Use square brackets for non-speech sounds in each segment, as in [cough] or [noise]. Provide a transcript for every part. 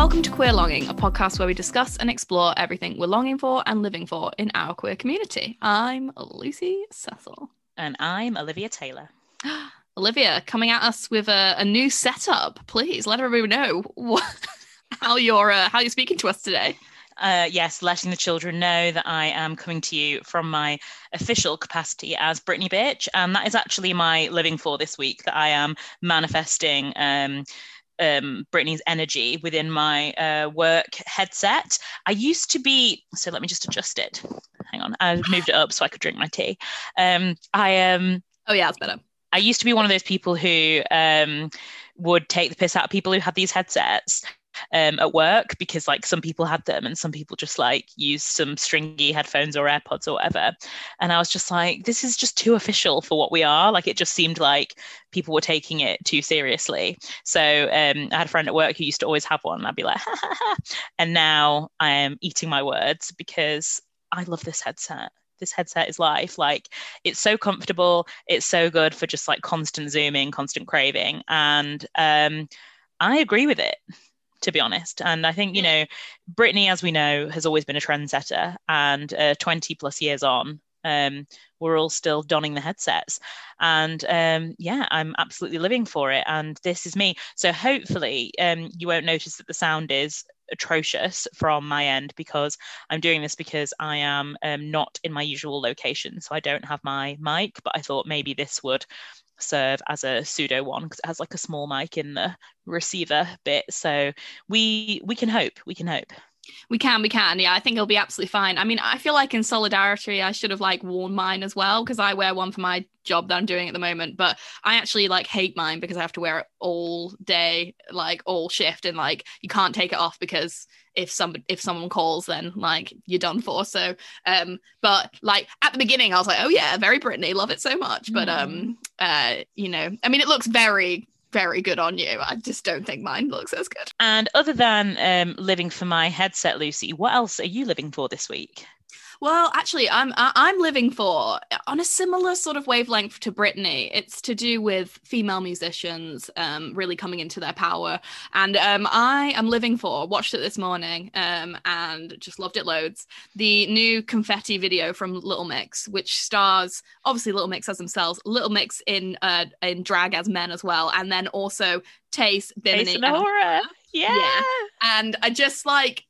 Welcome to Queer Longing, a podcast where we discuss and explore everything we're longing for and living for in our queer community. I'm Lucy Cecil. And I'm Olivia Taylor. [gasps] Olivia, coming at us with a, a new setup. Please let everybody know what, [laughs] how you're uh, how you're speaking to us today. Uh, yes, letting the children know that I am coming to you from my official capacity as Brittany Bitch, and that is actually my living for this week. That I am manifesting um, um, Brittany's energy within my uh, work headset. I used to be, so let me just adjust it. Hang on, I moved it up so I could drink my tea. Um, I um, oh yeah, it's better. I used to be one of those people who um, would take the piss out of people who had these headsets um, at work because like some people had them and some people just like used some stringy headphones or AirPods or whatever. And I was just like, this is just too official for what we are. Like it just seemed like people were taking it too seriously. So um, I had a friend at work who used to always have one. And I'd be like, [laughs] ha, ha, ha. and now I am eating my words because I love this headset this headset is life. Like it's so comfortable. It's so good for just like constant zooming, constant craving. And um, I agree with it to be honest. And I think, you know, Brittany, as we know, has always been a trendsetter, and uh, 20 plus years on, um, we're all still donning the headsets. And um, yeah, I'm absolutely living for it. And this is me. So hopefully, um, you won't notice that the sound is atrocious from my end because I'm doing this because I am um, not in my usual location. So I don't have my mic, but I thought maybe this would serve as a pseudo one because it has like a small mic in the receiver bit. So we we can hope. We can hope. We can, we can. Yeah, I think it'll be absolutely fine. I mean, I feel like in solidarity, I should have like worn mine as well because I wear one for my job that I'm doing at the moment. But I actually like hate mine because I have to wear it all day, like all shift, and like you can't take it off because if some if someone calls, then like you're done for. So, um, but like at the beginning, I was like, oh yeah, very Brittany, love it so much. But um, mm. uh, you know, I mean, it looks very very good on you. I just don't think mine looks as good. And other than um, living for my headset, Lucy, what else are you living for this week? Well, actually, I'm I'm living for on a similar sort of wavelength to Brittany. It's to do with female musicians um, really coming into their power, and um, I am living for. Watched it this morning um, and just loved it loads. The new confetti video from Little Mix, which stars obviously Little Mix as themselves, Little Mix in uh, in drag as men as well, and then also Tayce, Bimini, and A'Whora. Yeah. yeah. And I just like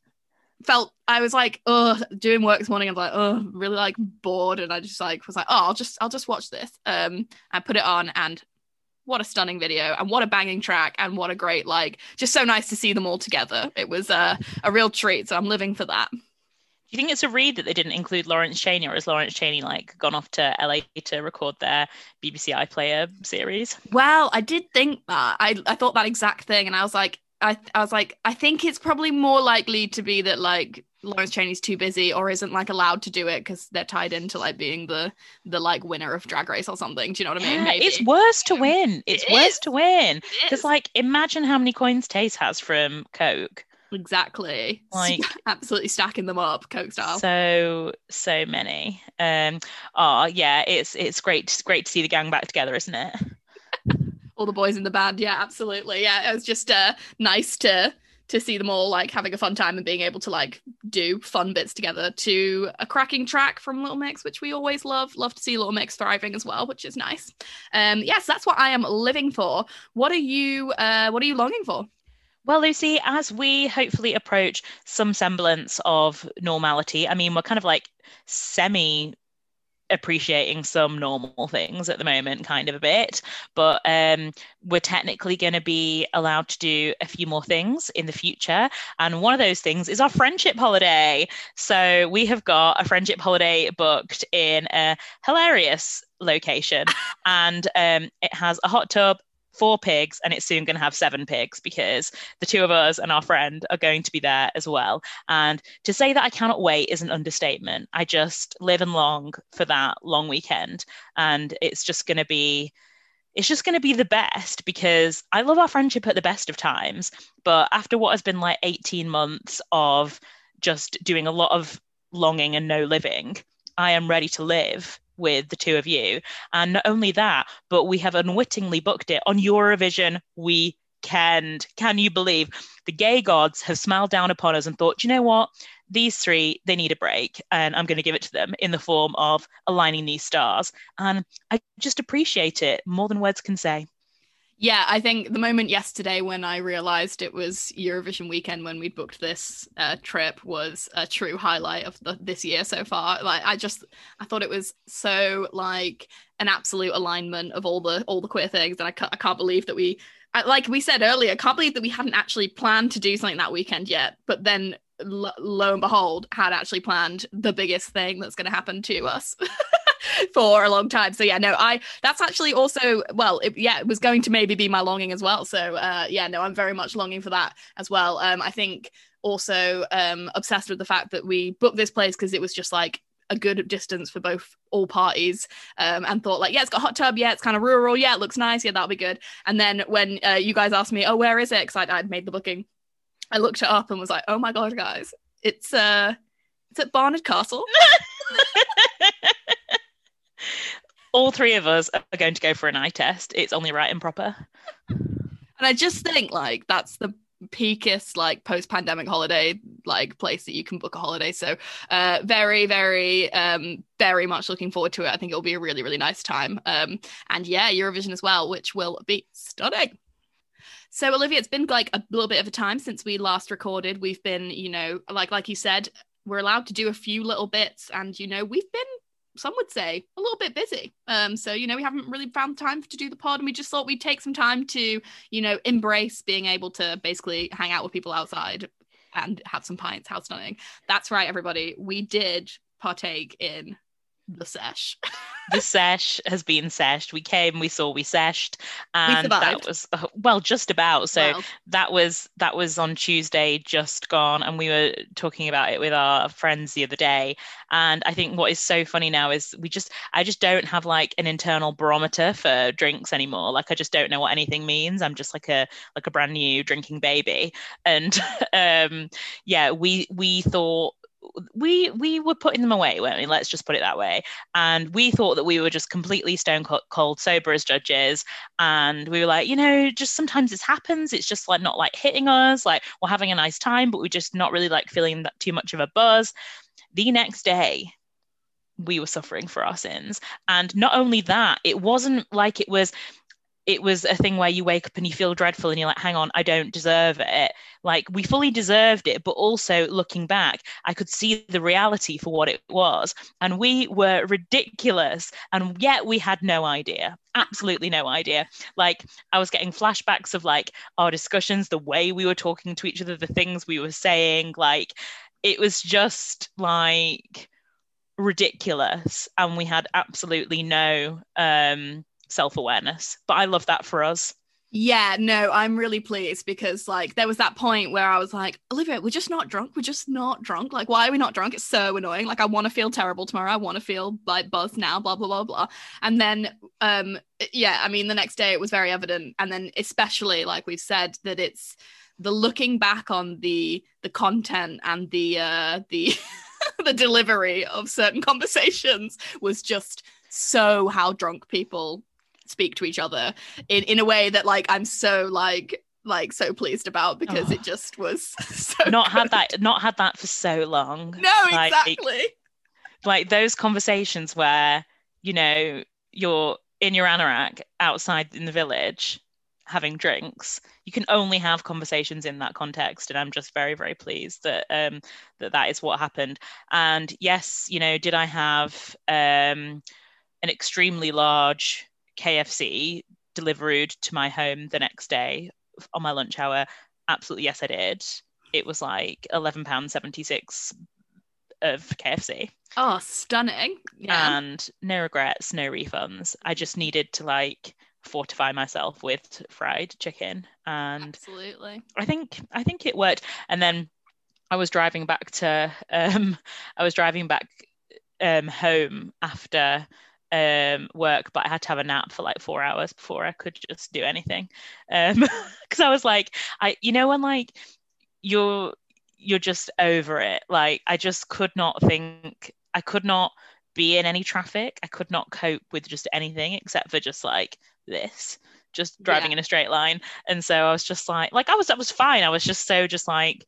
felt I was like, oh, doing work this morning. I'm like, oh, really like bored, and I just like was like, oh, I'll just I'll just watch this. Um, I put it on, and what a stunning video, and what a banging track, and what a great like, just so nice to see them all together. It was uh, a real treat, so I'm living for that. Do you think it's a read that they didn't include Lawrence Chaney, or has Lawrence Chaney like gone off to LA to record their BBC iPlayer series? Well, I did think that. I I thought that exact thing, and I was like, I I was like, I think it's probably more likely to be that like Lawrence Chaney's too busy or isn't like allowed to do it because they're tied into like being the the like winner of Drag Race or something. Do you know what I mean? Maybe. It's worse to win. It's it worse is. to win because like imagine how many coins Tayce has from Coke. Exactly. Like [laughs] absolutely stacking them up, Coke style. So so many. Um. Oh yeah, it's it's great. It's great to see the gang back together, isn't it? All the boys in the band. Yeah, absolutely. Yeah, it was just uh, nice to to see them all like having a fun time and being able to like do fun bits together to a cracking track from Little Mix, which we always love. Love to see Little Mix thriving as well, which is nice. Um, yes, that's what I am living for. What are you? Uh, what are you longing for? Well, Lucy, as we hopefully approach some semblance of normality, I mean, we're kind of like semi appreciating some normal things at the moment, kind of a bit. But um, we're technically going to be allowed to do a few more things in the future. And one of those things is our friendship holiday. So we have got a friendship holiday booked in a hilarious location. [laughs] and um, it has a hot tub, four pigs and it's soon going to have seven pigs because the two of us and our friend are going to be there as well. And to say that I cannot wait is an understatement. I just live and long for that long weekend. And it's just going to be. It's just going to be the best because I love our friendship at the best of times. But after what has been like 18 months of just doing a lot of longing and no living, I am ready to live with the two of you. And not only that, but we have unwittingly booked it on Eurovision weekend. weekend. Can you believe the gay gods have smiled down upon us and thought, you know what? These three, they need a break, and I'm going to give it to them in the form of aligning these stars. And I just appreciate it more than words can say. Yeah, I think the moment yesterday when I realized it was Eurovision weekend when we booked this uh, trip was a true highlight of the, this year so far. Like, I just I thought it was so like an absolute alignment of all the all the queer things, and I can't, I can't believe that we, like we said earlier, I can't believe that we hadn't actually planned to do something that weekend yet. But then lo and behold, had actually planned the biggest thing that's going to happen to us. [laughs] [laughs] for a long time. So yeah, no, I that's actually also well, it, yeah, it was going to maybe be my longing as well. So uh, yeah, no, I'm very much longing for that as well. Um, I think also um obsessed with the fact that we booked this place because it was just like a good distance for both all parties. Um, and thought like yeah it's got hot tub. Yeah it's kind of rural. Yeah it looks nice. Yeah that'll be good. And then when uh, you guys asked me oh where is it? Because I'd, I'd made the booking. I looked it up and was like oh my god guys it's uh it's at Barnard Castle [laughs] all three of us are going to go for an eye test. It's only right and proper. And I just think like that's the peakest like post-pandemic holiday like place that you can book a holiday. So uh very very um very much looking forward to it. I think it'll be a really really nice time. Um and yeah eurovision as well which will be stunning. So olivia it's been like a little bit of a time since we last recorded. We've been you know like like you said we're allowed to do a few little bits and you know we've been some would say a little bit busy. Um, so you know we haven't really found time to do the pod, and we just thought we'd take some time to you know embrace being able to basically hang out with people outside and have some pints. How stunning! That's right, everybody. We did partake in the sesh. the sesh has been seshed. We came, we saw, we seshed, and we that was uh, well, just about. So wow. that was that was on Tuesday, just gone, and we were talking about it with our friends the other day. And I think what is so funny now is we just, I just don't have like an internal barometer for drinks anymore. Like I just don't know what anything means. I'm just like a like a brand new drinking baby, and [laughs] um, yeah, we we thought we we were putting them away, weren't we? Let's just put it that way. And we thought that we were just completely stone cold sober as judges, and we were like, you know, just sometimes this happens. It's just like not like hitting us. Like we're having a nice time, but we're just not really like feeling that too much of a buzz. The next day, we were suffering for our sins, and not only that, it wasn't like it was it was a thing where you wake up and you feel dreadful and you're like, hang on, I don't deserve it. Like we fully deserved it, but also looking back, I could see the reality for what it was. And we were ridiculous. And yet we had no idea, absolutely no idea. Like I was getting flashbacks of like our discussions, the way we were talking to each other, the things we were saying. Like it was just like ridiculous. And we had absolutely no, um, self awareness. But I love that for us. Yeah, no, I'm really pleased because like there was that point where I was like, Olivia, we're just not drunk. We're just not drunk. Like, why are we not drunk? It's so annoying. Like, I want to feel terrible tomorrow. I want to feel like buzzed now, blah, blah, blah, blah. And then um yeah, I mean the next day it was very evident. And then especially like we've said that it's the looking back on the the content and the uh the [laughs] the delivery of certain conversations was just so how drunk people speak to each other in in a way that like I'm so like like so pleased about because oh. it just was [laughs] so not good. had that not had that for so long. No, like, exactly. Like those conversations where you know you're in your anorak outside in the village having drinks you can only have conversations in that context and i'm just very very pleased that um that that is what happened and yes you know did i have um an extremely large KFC delivered to my home the next day on my lunch hour? Absolutely, yes, I did. It was like eleven pounds seventy six of KFC. Oh, stunning! Yeah. And no regrets, no refunds. I just needed to like fortify myself with fried chicken, and absolutely, I think I think it worked. And then I was driving back to um, I was driving back um, home after um, work, but I had to have a nap for like four hours before I could just do anything. Um, [laughs] because I was like, I, you know, when like you're you're just over it. Like I just could not think, I could not be in any traffic. I could not cope with just anything except for just like this. just driving yeah. in a straight line. And so I was just like, like I was, that was fine. I was just so just like,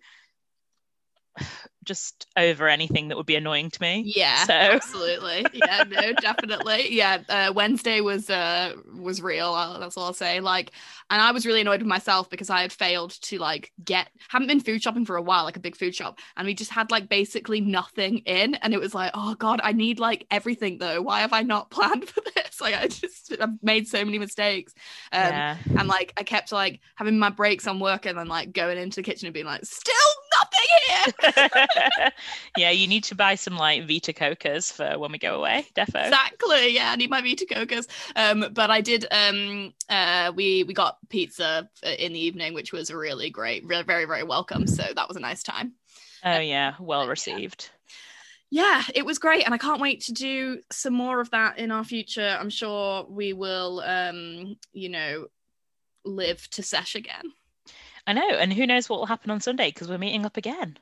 just over anything that would be annoying to me. Yeah, so. absolutely. [laughs] Yeah, no, definitely. Yeah, uh, Wednesday was uh was real. Uh, that's all I'll say. Like, and I was really annoyed with myself because I had failed to like get haven't been food shopping for a while, like a big food shop, and we just had like basically nothing in, and it was like, oh god, I need like everything though. Why have I not [laughs] planned for this? Like, I just I've made so many mistakes, um, yeah. and like I kept like having my breaks on work and then like going into the kitchen and being like, still nothing here. [laughs] [laughs] yeah, you need to buy some like Vita Cocas for when we go away. Defo. Exactly. Yeah, I need my Vita Cocas. Um, but I did. Um, uh, we we got pizza in the evening, which was really great. Very very very welcome. So that was a nice time. Oh yeah, well received. Yeah yeah, it was great, and I can't wait to do some more of that in our future. I'm sure we will, um, you know, live to sesh again. I know, and who knows what will happen on Sunday because we're meeting up again.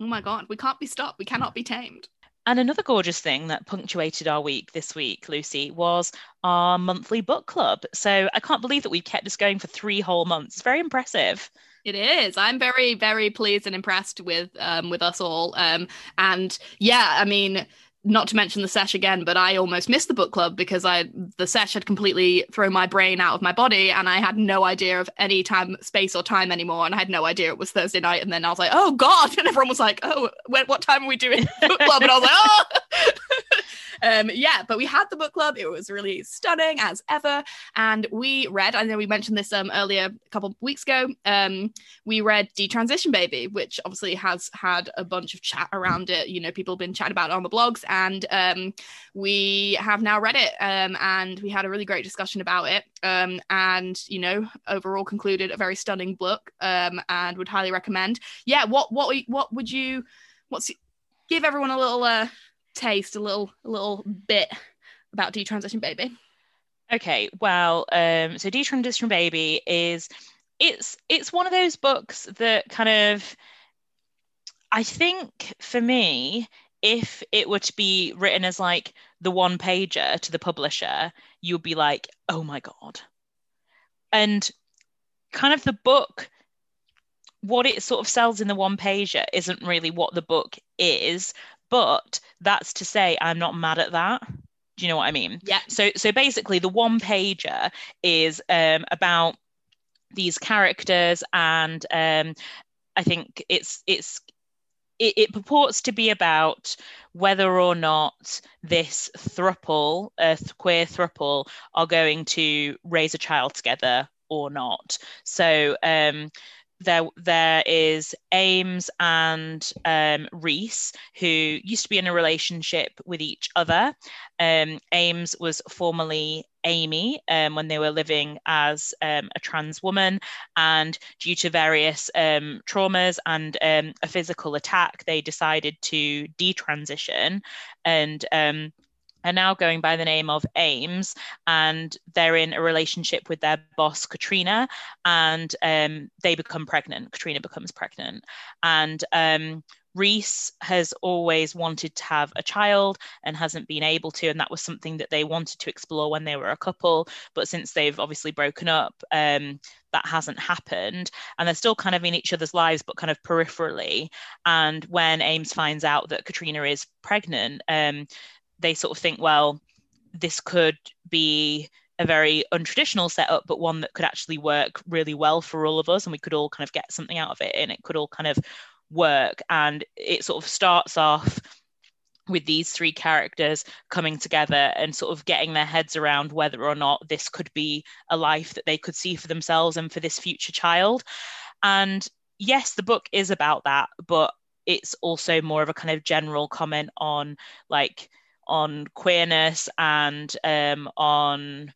Oh my god, we can't be stopped. We cannot be tamed. And another gorgeous thing that punctuated our week this week, Lucy, was our monthly book club. So I can't believe that we've kept this going for three whole months. It's very impressive. It is. I'm very, very pleased and impressed with um, with us all. Um, and yeah, I mean, not to mention the sesh again, but I almost missed the book club because I the sesh had completely thrown my brain out of my body and I had no idea of any time, space or time anymore. And I had no idea it was Thursday night. And then I was like, oh God. [laughs] And everyone was like, oh, when, what time are we doing book club? And I was like, oh [laughs] um, yeah, but we had the book club. It was really stunning as ever. And we read, I know we mentioned this um, earlier a couple weeks ago. Um, we read Detransition Baby, which obviously has had a bunch of chat around it. You know, people have been chatting about it on the blogs, and um, we have now read it. Um, and we had a really great discussion about it. Um, and you know, overall concluded a very stunning book. Um, and would highly recommend. Yeah, what what what would you what's give everyone a little uh taste, a little a little bit about Detransition Baby? Okay, well, um, so Detransition Baby is it's it's one of those books that kind of I think for me, if it were to be written as like the one pager to the publisher, you'd be like, oh my god. And kind of the book what it sort of sells in the one pager isn't really what the book is but that's to say, I'm not mad at that. Do you know what I mean? Yeah. So so basically, the one pager is um, about these characters, and um, I think it's it's it, it, purports to be about whether or not this thruple, a queer thruple, are going to raise a child together or not. So um, there there is Ames and um, Reese, who used to be in a relationship with each other. Um, Ames was formerly Amy um, when they were living as um, a trans woman, and due to various um, traumas and um, a physical attack, they decided to detransition and um, are now going by the name of Ames, and they're in a relationship with their boss, Katrina, and um, they become pregnant. Katrina becomes pregnant. And um, Reese has always wanted to have a child and hasn't been able to. And that was something that they wanted to explore when they were a couple. But since they've obviously broken up, um, that hasn't happened. And they're still kind of in each other's lives, but kind of peripherally. And when Ames finds out that Katrina is pregnant, um, they sort of think, well, this could be a very untraditional setup, but one that could actually work really well for all of us, and we could all kind of get something out of it, and it could all kind of work. And it sort of starts off with these three characters coming together and sort of getting their heads around whether or not this could be a life that they could see for themselves and for this future child. And yes, the book is about that, but it's also more of a kind of general comment on like on queerness and um, on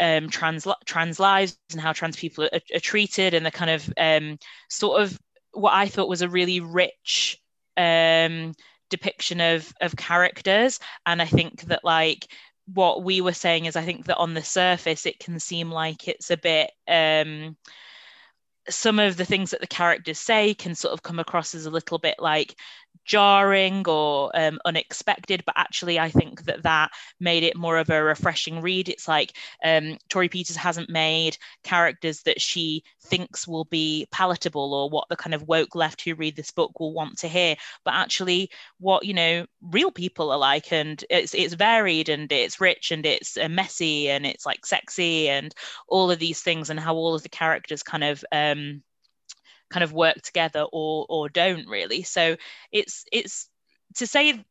um, trans trans lives and how trans people are, are treated and the kind of um, sort of what I thought was a really rich um, depiction of of characters. And I think that like what we were saying is I think that on the surface it can seem like it's a bit um, some of the things that the characters say can sort of come across as a little bit like jarring or um, unexpected but actually i think that that made it more of a refreshing read. It's like um, torrey peters hasn't made characters that she thinks will be palatable or what the kind of woke left who read this book will want to hear but actually what you know real people are like and it's it's varied and it's rich and it's uh, messy and it's like sexy and all of these things and how all of the characters kind of um kind of work together or or don't really. So it's it's to say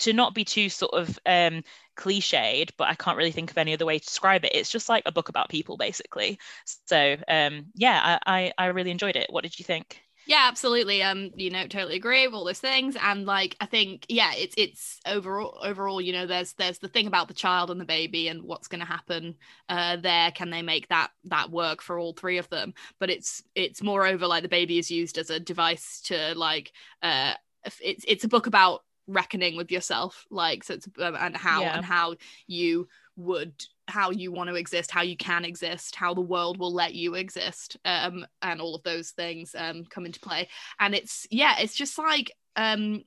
to not be too sort of um cliched but i can't really think of any other way to describe it. It's just like a book about people basically. So um yeah i i, I really enjoyed it. What did you think yeah, absolutely. Um, you know, totally agree with all those things. And like I think, yeah, it's it's overall overall, you know, there's there's the thing about the child and the baby and what's gonna happen uh there. Can they make that that work for all three of them? But it's it's moreover like the baby is used as a device to like uh it's it's a book about reckoning with yourself, like so it's um, and how yeah. and how you would how you want to exist, how you can exist, how the world will let you exist, um, and all of those things um, come into play. And it's yeah, it's just like um,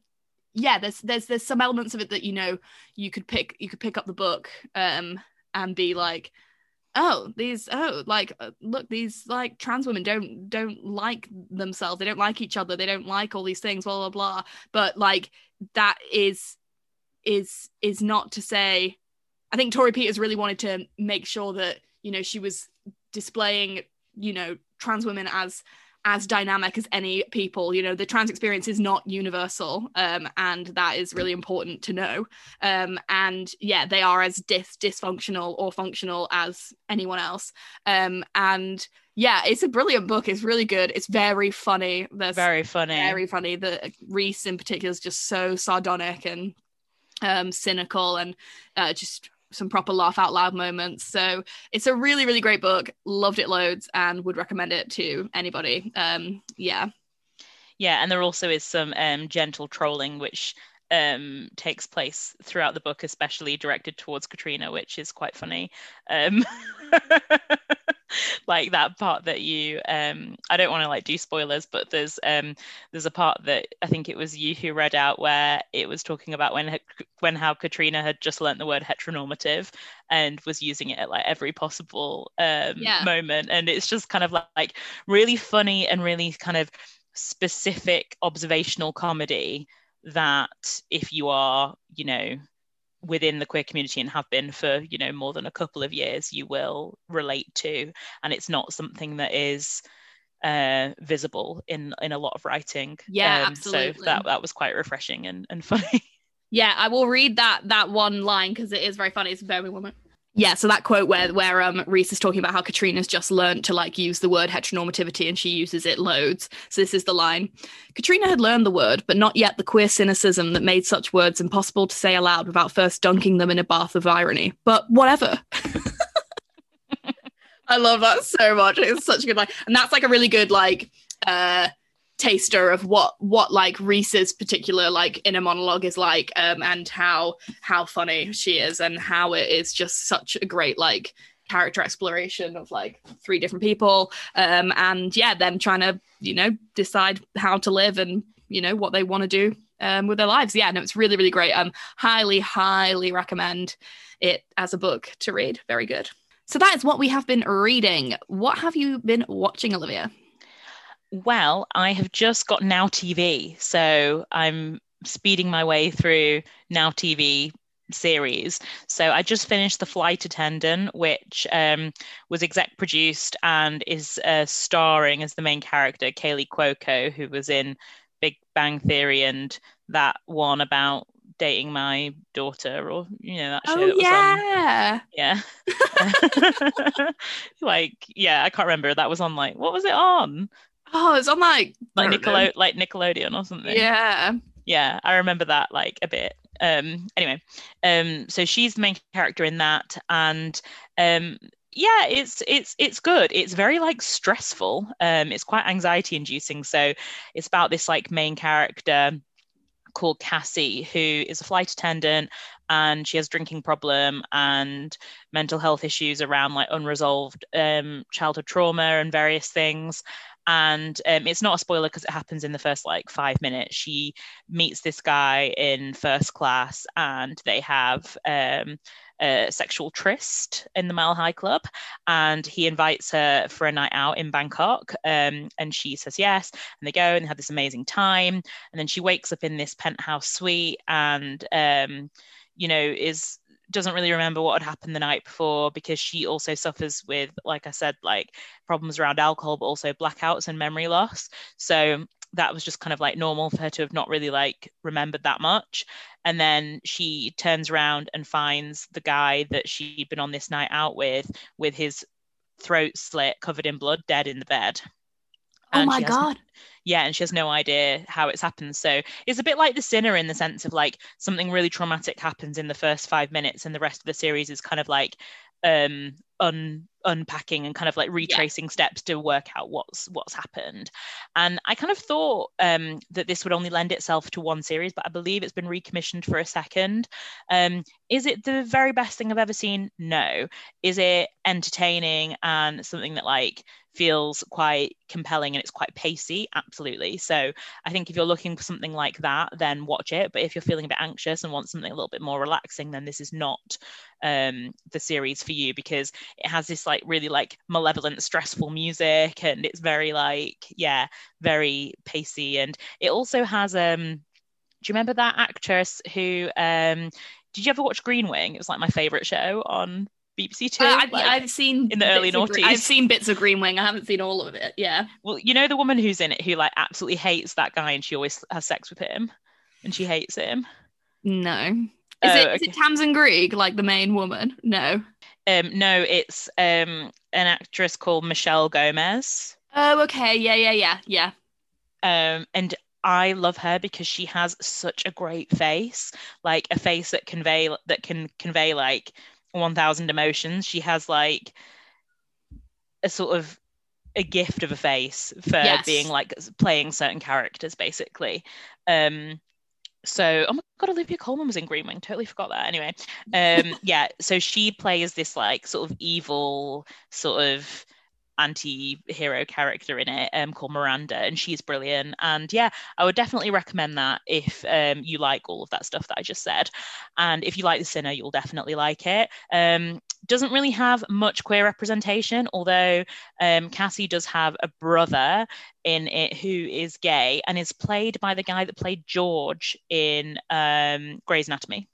yeah, there's there's there's some elements of it that you know you could pick you could pick up the book um, and be like, oh these oh like uh, look these like trans women don't don't like themselves. They don't like each other. They don't like all these things blah blah blah. But like that is is is not to say I think Torrey Peters really wanted to make sure that you know she was displaying you know trans women as as dynamic as any people. You know the trans experience is not universal um, and that is really important to know. Um, and yeah they are as dis- dysfunctional or functional as anyone else. Um, and yeah it's a brilliant book. It's really good. It's very funny. There's very funny. very funny the reese in particular is just so sardonic and um, cynical and uh, just some proper laugh out loud moments. So it's a really, really great book. Loved it loads and would recommend it to anybody. Um, yeah. Yeah, and there also is some um, gentle trolling, which um, takes place throughout the book, especially directed towards Katrina, which is quite funny. Um, [laughs] [laughs] like that part that you um I don't want to like do spoilers but there's um there's a part that I think it was you who read out where it was talking about when when how Katrina had just learnt the word heteronormative and was using it at like every possible um yeah. moment and it's just kind of like, like really funny and really kind of specific observational comedy that if you are you know within the queer community and have been for you know more than a couple of years you will relate to. And it's not something that is uh visible in in a lot of writing. Yeah um, absolutely. so that that was quite refreshing and, and [laughs] funny. Yeah i will read that that one line because it is very funny. It's a very woman yeah, so that quote where where um Reese is talking about how Katrina's just learned to like use the word heteronormativity and she uses it loads. So this is the line. Katrina had learned the word, but not yet the queer cynicism that made such words impossible to say aloud without first dunking them in a bath of irony. But whatever. [laughs] I love that so much. It's such a good line. And that's like a really good like uh taster of what what like Reese's particular like inner monologue is like um and how how funny she is and how it is just such a great like character exploration of like three different people. Um and yeah them trying to you know decide how to live and you know what they want to do um with their lives. Yeah no it's really really great. Um highly highly recommend it as a book to read. Very good. So that is what we have been reading. What have you been watching olivia well, I have just got Now TV, so I'm speeding my way through Now TV series. So I just finished The Flight Attendant, which um, was exec produced and is uh, starring as the main character Kaley Cuoco, who was in Big Bang Theory and that one about dating my daughter or you know that show oh, that was yeah. on yeah [laughs] [laughs] like yeah i can't remember that was on like what was it on Oh, it's on like like Nickelode- like Nickelodeon or something. Yeah. Yeah, I remember that like a bit. Um anyway, um so she's the main character in that and um yeah, it's it's it's good. It's very like stressful. Um it's quite anxiety inducing. So it's about this like main character called Cassie who is a flight attendant and she has a drinking problem and mental health issues around like unresolved um, childhood trauma and various things and um, it's not a spoiler because it happens in the first like five minutes. She meets this guy in first class, and they have um, a sexual tryst in the Mile High Club, and he invites her for a night out in Bangkok, um, and she says yes, and they go and they have this amazing time, and then she wakes up in this penthouse suite, and um, you know is doesn't really remember what had happened the night before because she also suffers with like i said like problems around alcohol but also blackouts and memory loss so that was just kind of like normal for her to have not really like remembered that much. And then she turns around and finds the guy that she'd been on this night out with, with his throat slit, covered in blood, dead in the bed. Oh my god. yeah, and she has no idea how it's happened. So it's a bit like the sinner in the sense of like something really traumatic happens in the first five minutes, and the rest of the series is kind of like um un unpacking and kind of like retracing yeah. steps to work out what's what's happened and i kind of thought um, that this would only lend itself to one series but i believe it's been recommissioned for a second um, is it the very best thing i've ever seen no is it entertaining and something that like feels quite compelling and it's quite pacey absolutely. So i think if you're looking for something like that then watch it. But if you're feeling a bit anxious and want something a little bit more relaxing then this is not um, the series for you because it has this like really like malevolent stressful music and it's very like yeah very pacey. And it also has um do you remember that actress who um did you ever watch Green Wing? It was like my favorite show on BBC Two. Uh, I've, like, I've, seen in the early noughties. I've seen bits of Green Wing. I haven't seen all of it. Yeah. Well, you know the woman who's in it who like absolutely hates that guy and she always has sex with him, and she hates him. No. Is, oh, it, okay. is it Tamsin Greig, like the main woman? No. Um, no, it's um, an actress called Michelle Gomez. Oh, okay. Yeah, yeah, yeah, yeah. Um, and I love her because she has such a great face, like a face that convey that can convey like one thousand emotions. She has like a sort of a gift of a face for yes. being like playing certain characters, basically. Um, so oh my god olivia colman was in green wing totally forgot that anyway um [laughs] yeah so she plays this like sort of evil sort of anti-hero character in it um, called Miranda, and she's brilliant. And yeah, I would definitely recommend that if um, you like all of that stuff that I just said. And if you like The Sinner, you'll definitely like it. Um, doesn't really have much queer representation, although um, Cassie does have a brother in it who is gay and is played by the guy that played George in um, Grey's Anatomy.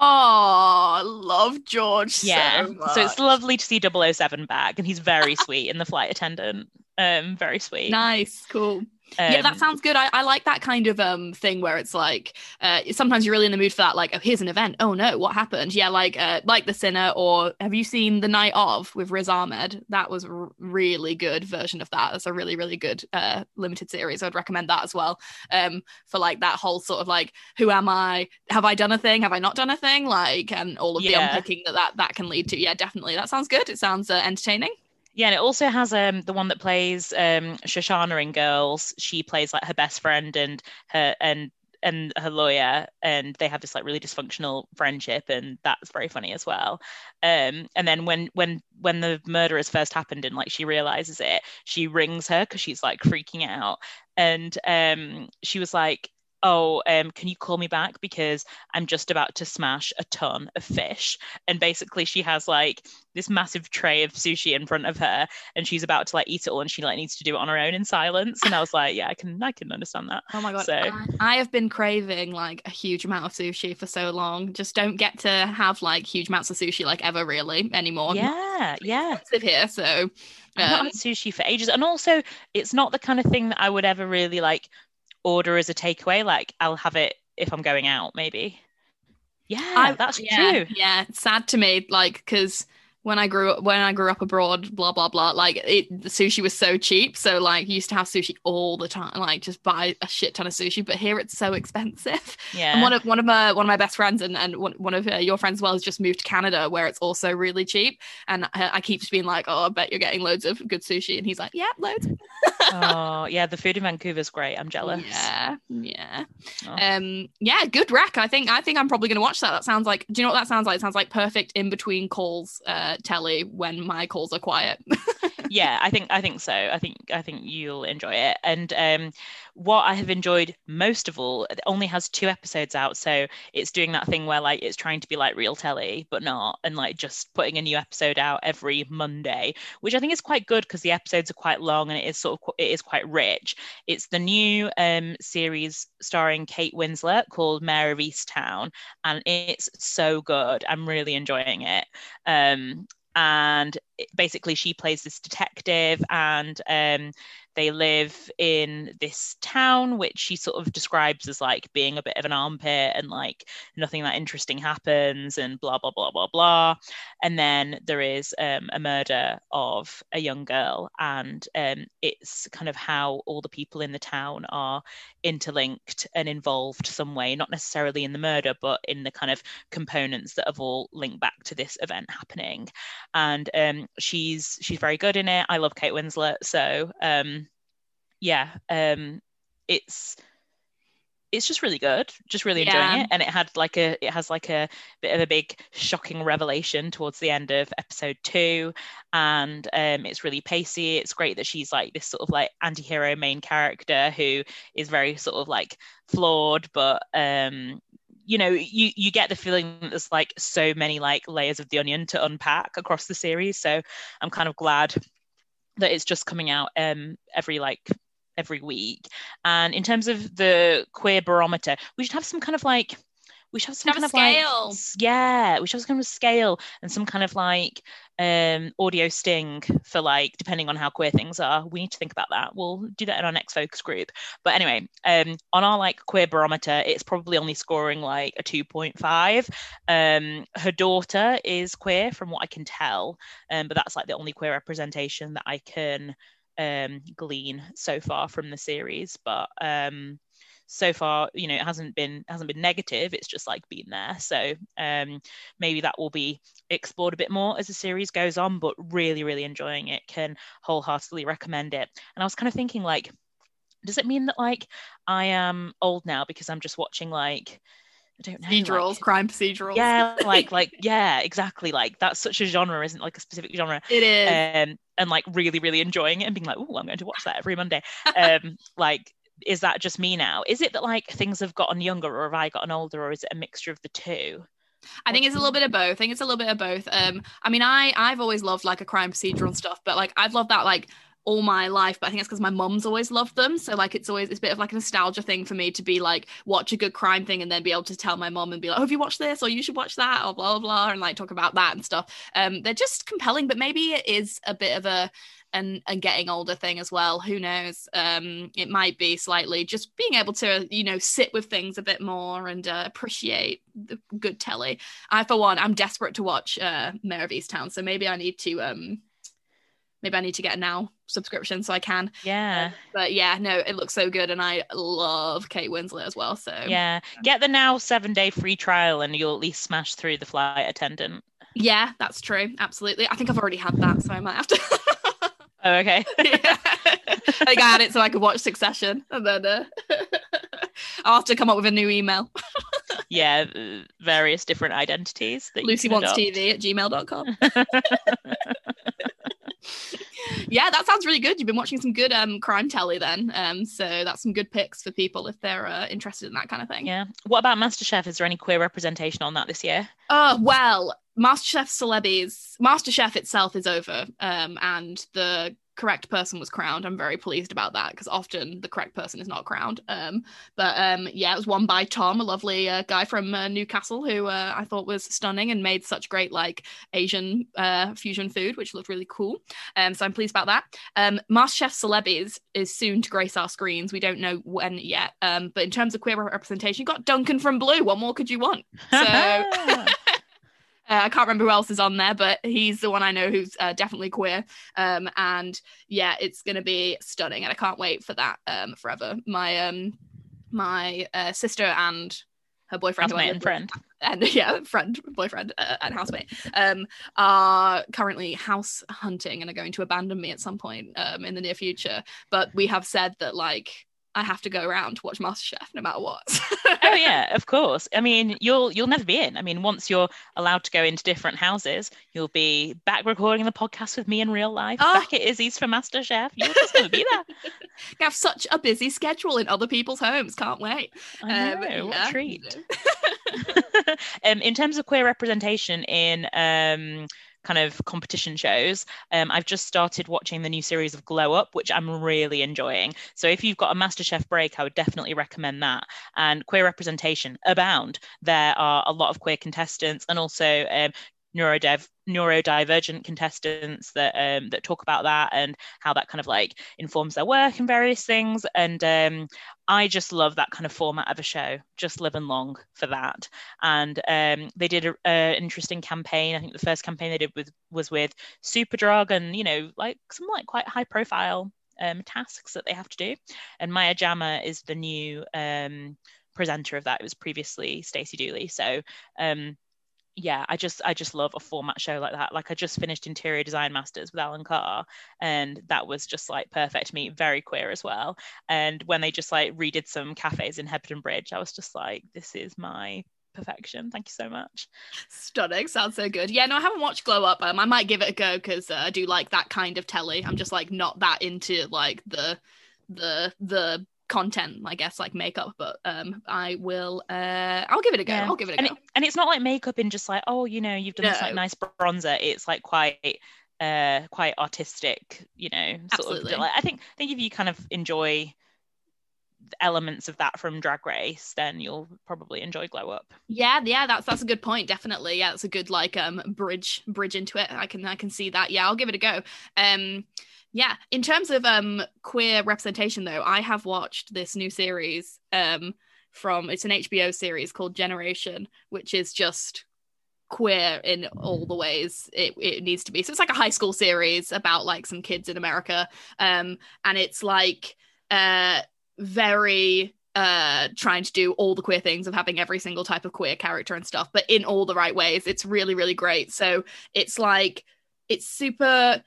Oh, I love George. Yeah. So, so, it's lovely to see 007 back, and he's very [laughs] sweet in the flight attendant. Um, very sweet. Nice, cool. Um, yeah, that um, sounds good. I, I like that kind of um thing where it's like uh sometimes you're really in the mood for that, like, oh here's an event. Oh no, what happened? Yeah, like uh like The Sinner or have you seen The Night of with Riz Ahmed? That was a really good version of that. It's a really, really good uh limited series. I'd recommend that as well. Um for like that whole sort of like, who am I? Have I done a thing? Have I not done a thing? Like and all of yeah. the unpicking that, that that can lead to. Yeah, definitely. That sounds good. It sounds uh, entertaining. Yeah, and it also has um the one that plays um Shoshana in Girls. She plays like her best friend and her and and her lawyer and they have this like really dysfunctional friendship and that's very funny as well um and then when when when the murder has first happened and like she realizes it she rings her because she's like freaking out and um she was like oh, um, can you call me back because I'm just about to smash a ton of fish. And basically, she has like this massive tray of sushi in front of her, and she's about to like eat it all, and she like needs to do it on her own in silence. And I was like, yeah, I can, I can understand that. Oh my god, so I, I have been craving like a huge amount of sushi for so long. Just don't get to have like huge amounts of sushi like ever really anymore. Yeah, yeah. Here, so. I've not had sushi for ages, and also it's not the kind of thing that I would ever really like order as a takeaway. Like I'll have it if I'm going out, maybe. Yeah, I, that's yeah, true. Yeah, it's sad to me, like because when I grew up when I grew up abroad, blah blah blah. Like it, the sushi was so cheap, so like you used to have sushi all the time, like just buy a shit ton of sushi. But here it's so [laughs] expensive. Yeah. And one of one of my one of my best friends and and one, one of uh, your friends as well has just moved to Canada, where it's also really cheap. And I, I keep just being like, oh, I bet you're getting loads of good sushi, and he's like, yeah, loads. [laughs] [laughs] oh yeah, the food in Vancouver is great. I'm jealous. Yeah, yeah, oh. um, yeah. Good rec. I think I think I'm probably gonna watch that. That sounds like. Do you know what that sounds like? It sounds like perfect in between calls. Uh, telly when my calls are quiet. [laughs] yeah, I think I think so. I think I think you'll enjoy it. And um, what I have enjoyed most of all, it only has two episodes out, so it's doing that thing where like it's trying to be like real telly, but not, and like just putting a new episode out every Monday, which I think is quite good because the episodes are quite long and it is sort of it is quite rich. It's the new um, series starring Kate Winslet called Mare of Easttown, and it's so good. I'm really enjoying it. Um, and basically she plays this detective and um, they live in this town, which she sort of describes as like being a bit of an armpit and like nothing that interesting happens and blah, blah, blah, blah, blah. And then there is um, a murder of a young girl. And um, it's kind of how all the people in the town are interlinked and involved some way, not necessarily in the murder, but in the kind of components that have all linked back to this event happening. And um, she's she's very good in it. I love Kate Winslet, so um, yeah, um, it's it's just really good just really enjoying it. And it had like a it has like a bit of a big shocking revelation towards the end of episode two. And um it's really pacey. It's great that she's like this sort of like anti-hero main character who is very sort of like flawed. But um you know you you get the feeling that there's like so many like layers of the onion to unpack across the series. So i'm kind of glad that it's just coming out um every like every week. And in terms of the queer barometer, we should have some kind of like we should have some kind of scale. like yeah, we should have some kind of scale and some kind of like um audio sting for like depending on how queer things are. We need to think about that. We'll do that in our next focus group. But anyway, um on our like queer barometer, it's probably only scoring like a 2.5. Um her daughter is queer from what I can tell. Um, but that's like the only queer representation that I can um, glean so far from the series, but um, so far, you know, it hasn't been hasn't been negative. It's just like been there. So um, maybe that will be explored a bit more as the series goes on. But really, really enjoying it. Can wholeheartedly recommend it. And I was kind of thinking, like, does it mean that like I am old now because I'm just watching like I don't know. Procedurals, like, crime procedurals. Yeah, [laughs] like like yeah, exactly. Like that's such a genre, isn't like a specific genre. It is. Um, and like really, really enjoying it and being like, oh, I'm going to watch that every Monday. um, [laughs] like, is that just me now? Is it that like things have gotten younger, or have I gotten older, or is it a mixture of the two? I think it's a little bit of both. I think it's a little bit of both. Um, I mean, I I've always loved like a crime procedural stuff, but like I've loved that like all my life, but I think it's because my mum's always loved them. So like it's always it's a bit of like a nostalgia thing for me to be like watch a good crime thing and then be able to tell my mum and be like, oh, have you watched this? Or you should watch that or blah blah blah and like talk about that and stuff. Um, they're just compelling, but maybe it is a bit of a and getting older thing as well. Who knows? Um, it might be slightly just being able to you know sit with things a bit more and uh, appreciate the good telly. I for one, I'm desperate to watch uh, Mare of Easttown, so maybe I need to um maybe I need to get a now subscription so I can. Yeah. Uh, but yeah, no, it looks so good and I love Kate Winslet as well. So Yeah. Get the now seven day free trial and you'll at least smash through the flight attendant. Yeah, that's true. Absolutely. I think I've already had that, so I might have to [laughs] Oh, okay. [laughs] I got it so I could watch Succession and then uh, [laughs] I'll have to come up with a new email. yeah, various different identities. That Lucy wants TV at gmail.com [laughs] yeah, that sounds really good. You've been watching some good um crime telly then. Um, so that's some good picks for people if they're uh, interested in that kind of thing. Yeah. What about MasterChef? Is there any queer representation on that this year? Oh well, MasterChef celebs. MasterChef itself is over, um, and the correct person was crowned. I'm very pleased about that because often the correct person is not crowned. Um, but um, yeah, it was won by Tom, a lovely uh, guy from uh, Newcastle who uh, I thought was stunning and made such great like Asian uh, fusion food, which looked really cool. Um, so I'm pleased about that. Um, MasterChef Celebs is soon to grace our screens. We don't know when yet. Um, but in terms of queer representation, you got Duncan from Blue. What more could you want? [laughs] So. [laughs] Uh, I can't remember who else is on there, but he's the one I know who's uh, definitely queer. Um, and yeah, it's gonna be stunning, and I can't wait for that um, forever. My um, my uh, sister and her boyfriend, housemate and friend, and [laughs] yeah, friend, boyfriend, uh, and housemate, um, are currently house hunting and are going to abandon me at some point um, in the near future. But we have said that like I have to go around to watch MasterChef no matter what. [laughs] oh yeah, of course. I mean, you'll you'll never be in. I mean, once you're allowed to go into different houses, you'll be back recording the podcast with me in real life. Oh. Back at Izzy's for MasterChef. You'll just never be there. [laughs] you have such a busy schedule in other people's homes. Can't wait. I know, um, what yeah. treat. [laughs] um, in terms of queer representation in um, kind of competition shows. Um, I've just started watching the new series of Glow Up, which I'm really enjoying. So if you've got a MasterChef break, I would definitely recommend that. And queer representation abound. There are a lot of queer contestants and also um, neurodiv- neurodivergent contestants that um, that talk about that and how that kind of like informs their work and various things. And um, I just love that kind of format of a show. Just live and long for that. And um, they did an interesting campaign. I think the first campaign they did with was with Superdrug and you know like some like quite high profile um, tasks that they have to do. And Maya Jama is the new um, presenter of that. It was previously Stacey Dooley. So um, yeah, I just I just love a format show like that. Like I just finished Interior Design Masters with Alan Carr, and that was just like perfect me, very queer as well. And when they just like redid some cafes in Hebden Bridge, I was just like, this is my perfection. Thank you so much. Stunning. Sounds so good. Yeah, no, I haven't watched Glow Up. Um, I might give it a go because uh, I do like that kind of telly. I'm just like not that into like the the the content i guess like makeup but um i will uh i'll give it a go yeah. i'll give it a and go it, and it's not like makeup in just like oh you know you've done no. this like nice bronzer it's like quite uh quite artistic you know sort Absolutely. of like, i think i think if you kind of enjoy elements of that from drag race then you'll probably enjoy glow up. Yeah yeah that's that's a good point definitely. Yeah it's a good like um bridge bridge into it. I can i can see that. Yeah i'll give it a go. Um yeah, in terms of um queer representation though, I have watched this new series um from it's an HBO series called Generation, which is just queer in all the ways it, it needs to be. So it's like a high school series about like some kids in America. Um and it's like uh very uh trying to do all the queer things of having every single type of queer character and stuff, but in all the right ways. It's really, really great. So it's like it's super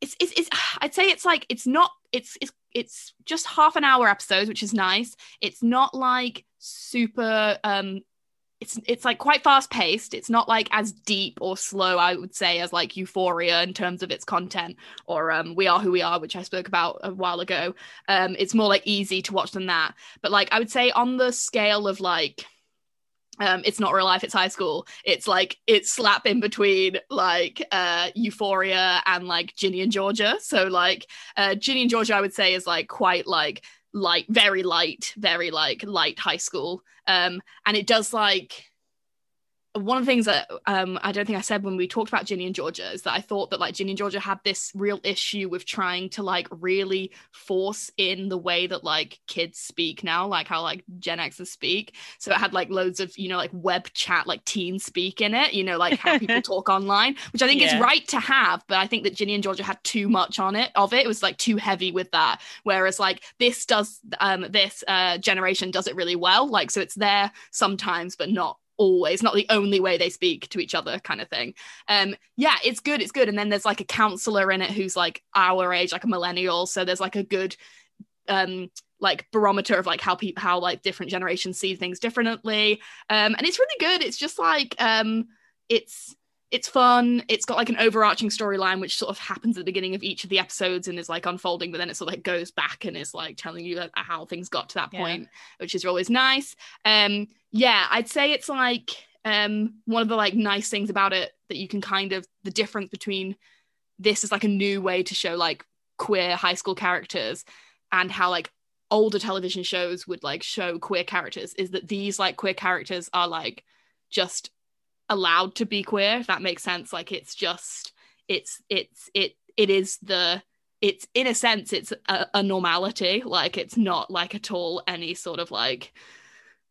it's, it's, it's [sighs] I'd say it's like it's not it's it's it's just half an hour episodes, which is nice. It's not like super um it's it's like quite fast paced. It's not like as deep or slow, I would say, as like Euphoria in terms of its content or um, We Are Who We Are, which I spoke about a while ago. Um, it's more like easy to watch than that. But like I would say on the scale of like um it's not real life it's high school it's like it's slap in between like uh euphoria and like ginny and georgia so like uh ginny and georgia i would say is like quite like light very light very like light high school. Um and it does like one of the things that um, I don't think I said when we talked about Ginny and Georgia is that I thought that like Ginny and Georgia had this real issue with trying to like really force in the way that like kids speak now, like how like Gen Xers speak. So it had like loads of you know like web chat, like teen speak in it, you know, like how people [laughs] talk online, which I think yeah. is right to have. But I think that Ginny and Georgia had too much on it of it. It was like too heavy with that. Whereas like this does um this uh generation does it really well. Like so it's there sometimes, but not always not the only way they speak to each other kind of thing. Um yeah it's good it's good. And then there's like a counselor in it who's like our age like a millennial. So there's like a good um like barometer of like how people how like different generations see things differently. Um and it's really good. It's just like um it's it's fun. It's got like an overarching storyline which sort of happens at the beginning of each of the episodes and is like unfolding, but then it sort of like goes back and is like telling you how things got to that point, yeah. which is always nice. Um, yeah, I'd say it's like um one of the like nice things about it that you can kind of the difference between this is like a new way to show like queer high school characters and how like older television shows would like show queer characters is that these like queer characters are like just allowed to be queer if that makes sense. Like it's just it's it's it it is the it's in a sense it's a, a normality. Like it's not like at all any sort of like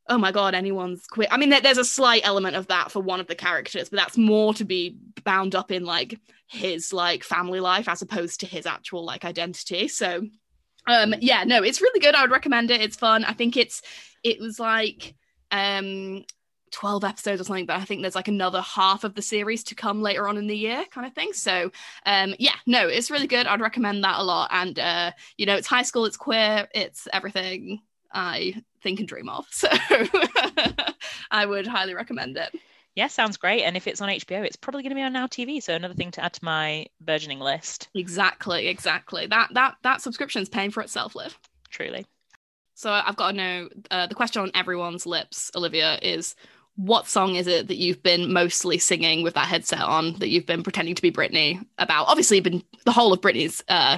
oh my god anyone's queer. I mean there's a slight element of that for one of the characters but that's more to be bound up in like his like family life as opposed to his actual like identity. So um yeah no it's really good. I would recommend it. It's fun. I think it's it was like um 12 episodes or something but i think there's like another half of the series to come later on in the year kind of thing. So um yeah no it's really good. I'd recommend that a lot. And uh you know it's high school it's queer it's everything i think and dream of. [laughs] So i would highly recommend it. Yeah sounds great. And if it's on hbo it's probably going to be on now tv so another thing to add to my burgeoning list. Exactly exactly. That that that subscription's paying for itself liv. Truly. So I've got to know uh, the question on everyone's lips, Olivia, is what song is it that you've been mostly singing with that headset on that you've been pretending to be Britney about? Obviously, been the whole of Britney's uh,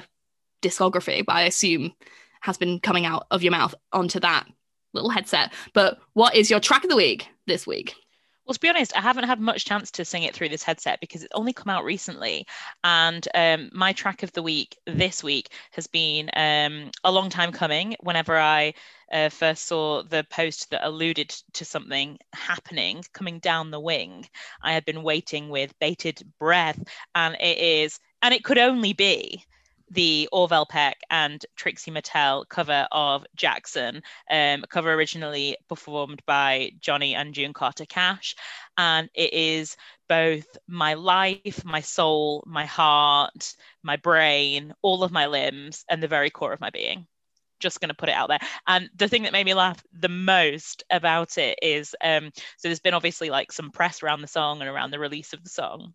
discography, but I assume has been coming out of your mouth onto that little headset. But what is your track of the week this week? Well, to be honest, I haven't had much chance to sing it through this headset because it's only come out recently. And um, my track of the week this week has been um, a long time coming. Whenever I uh, first saw the post that alluded to something happening coming down the wing, I had been waiting with bated breath. And it is, and it could only be the Orville Peck and Trixie Mattel cover of Jackson, um, cover originally performed by Johnny and June Carter Cash. And it is both my life, my soul, my heart, my brain, all of my limbs, and the very core of my being. Just going to put it out there. And the thing that made me laugh the most about it is um, so there's been obviously like some press around the song and around the release of the song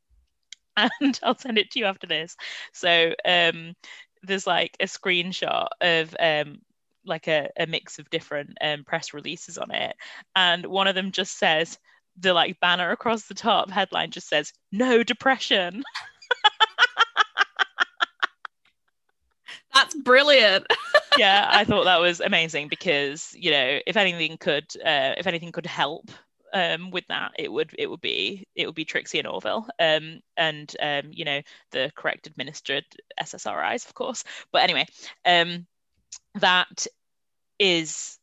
[laughs] and I'll send it to you after this. So um, there's like a screenshot of um, like a, a mix of different um, press releases on it, and one of them just says the like banner across the top headline just says "No depression." [laughs] That's brilliant. [laughs] yeah, I thought that was amazing because you know if anything could uh, if anything could help um, with that, it would it would be it would be Trixie and Orville, um, and um, you know the correct administered SSRIs, of course. But anyway, um, that is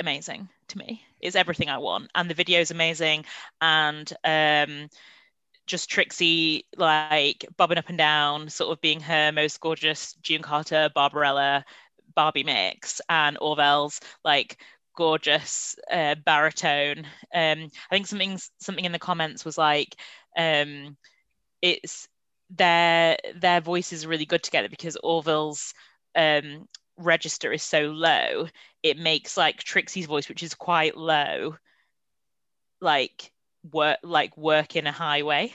amazing to me. Is everything I want, and the video is amazing, and um, just Trixie like bobbing up and down, sort of being her most gorgeous June Carter, Barbarella, Barbie mix, and Orville's like gorgeous uh, baritone. Um, I think something something in the comments was like, um, it's their their voices are really good together because Orville's um, register is so low, it makes like Trixie's voice, which is quite low, like work like work in a high way.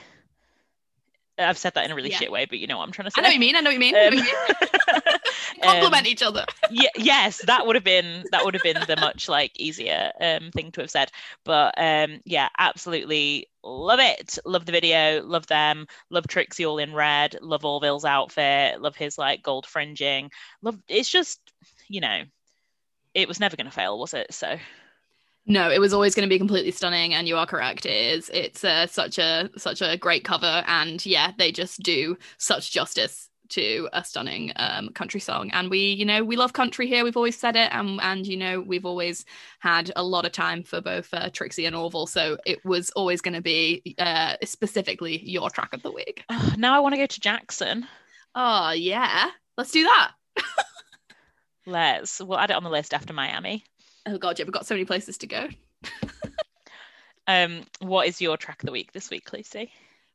I've said that in a really yeah. shit way, but you know what I'm trying to say. I know what you mean. I know what you mean. Um, [laughs] Compliment um, each other. [laughs] yeah, yes, that would have been that would have been the much like easier um, thing to have said. But um, yeah, absolutely love it. Love the video. Love them. Love Trixie all in red. Love Orville's outfit. Love his like gold fringing. Love. It's just you know, it was never going to fail, was it? So. No, it was always going to be completely stunning, and you are correct. It is. It's uh, such a such a great cover, and yeah, they just do such justice to a stunning um, country song. And we, you know, we love country here. We've always said it, and and you know, we've always had a lot of time for both uh, Trixie and Orville. So it was always going to be uh, specifically your track of the week. [sighs] Now I want to go to Jackson. Oh yeah, let's do that. [laughs] let's. We'll add it on the list after Miami. Oh god, yeah, we've got so many places to go. [laughs] um, what is your track of the week this week, Lucy?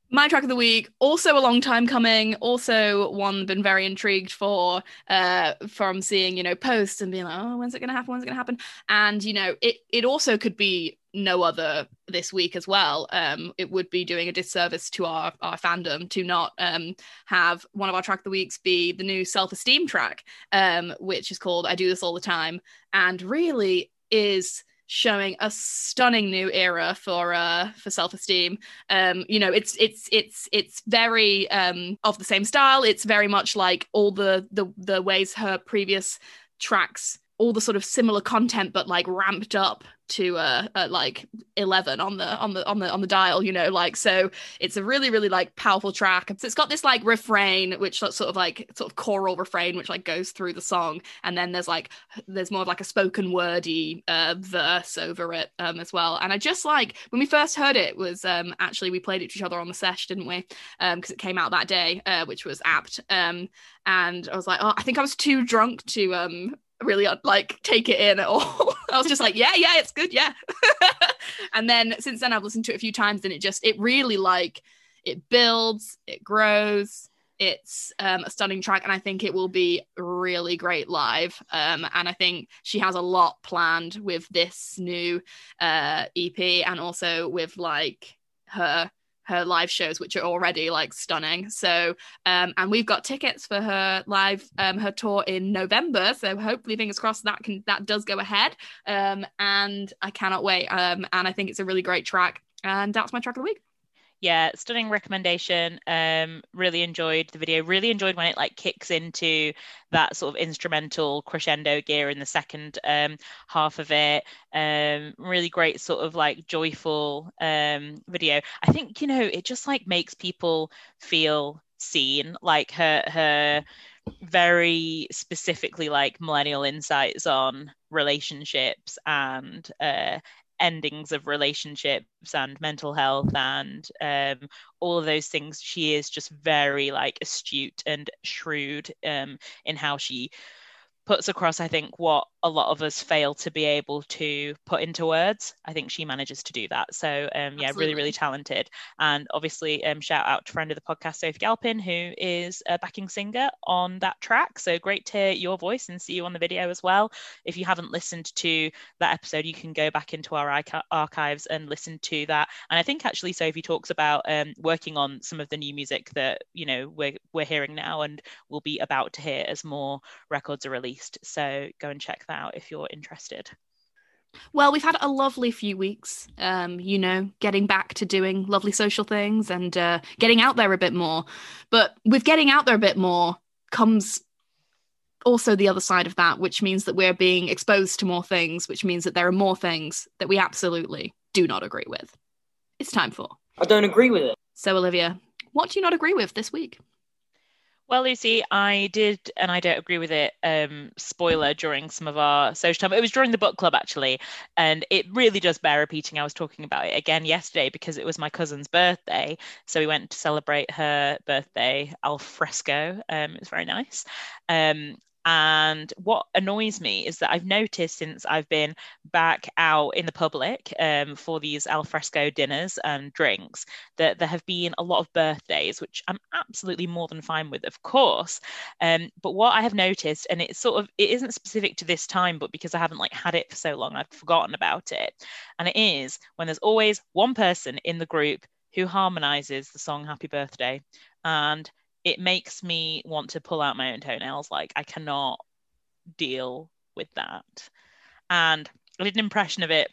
My track of the week, also a long time coming, also one been very intrigued for, uh, from seeing, you know, posts and being like, oh, when's it gonna happen? When's it gonna happen? And, you know, it it also could be no other this week as well. Um, it would be doing a disservice to our, our fandom to not um, have one of our track of the weeks be the new self esteem track, um, which is called I Do This All the Time, and really is showing a stunning new era for uh for self-esteem um you know it's it's it's it's very um of the same style it's very much like all the the the ways her previous tracks all the sort of similar content but like ramped up to uh, like 11 on the on the on the on the dial you know like so it's a really really like powerful track. So it's got this like refrain which sort of like sort of choral refrain which like goes through the song. And then there's like there's more of like a spoken wordy uh, verse over it um, as well. And i just like when we first heard it was um actually we played it to each other on the sesh didn't we? Um because it came out that day uh, which was apt. Um and i was like oh i think i was too drunk to um really like take it in at all [laughs] I was just like, yeah, yeah, it's good, yeah. [laughs] and then since then, I've listened to it a few times, and it just it really like it builds, it grows. It's um, a stunning track, and I think it will be really great live. Um, and I think she has a lot planned with this new uh, EP, and also with like her her live shows, which are already like stunning. So, um, and we've got tickets for her live, um, her tour in November. So hopefully, fingers crossed that can that does go ahead. Um, and I cannot wait. Um, and I think it's a really great track. And that's my track of the week yeah stunning recommendation. Um really enjoyed the video. Really enjoyed when it like kicks into that sort of instrumental crescendo gear in the second um half of it. Um really great sort of like joyful um video. I think you know it just like makes people feel seen like her her very specifically like millennial insights on relationships and uh, endings of relationships and mental health and um, all of those things she is just very like astute and shrewd um, in how she puts across i think what a lot of us fail to be able to put into words. I think she manages to do that. So um, yeah, Absolutely. really, really talented. And obviously, um, shout out to friend of the podcast, Sophie Galpin, who is a backing singer on that track. So great to hear your voice and see you on the video as well. If you haven't listened to that episode, you can go back into our archives and listen to that. And I think actually Sophie talks about um, working on some of the new music that you know we're we're hearing now and will be about to hear as more records are released. So go and check that out if you're interested. Well, we've had a lovely few weeks, um, you know, getting back to doing lovely social things and uh, getting out there a bit more. But with getting out there a bit more comes also the other side of that, which means that we're being exposed to more things, which means that there are more things that we absolutely do not agree with. It's time for. I don't agree with it. So, Olivia, what do you not agree with this week? Well, Lucy, I did, and I don't agree with it. Um, spoiler during some of our social time. It was during the book club actually, and it really does bear repeating. I was talking about it again yesterday because it was my cousin's birthday, so we went to celebrate her birthday al fresco. Um, it was very nice. Um, and what annoys me is that I've noticed since I've been back out in the public um, for these alfresco dinners and drinks that there have been a lot of birthdays, which I'm absolutely more than fine with, of course. Um, but what I have noticed, and it's sort of it isn't specific to this time, but because I haven't like had it for so long, I've forgotten about it. And it is when there's always one person in the group who harmonizes the song Happy Birthday. And it makes me want to pull out my own toenails. Like I cannot deal with that. And I did an impression of it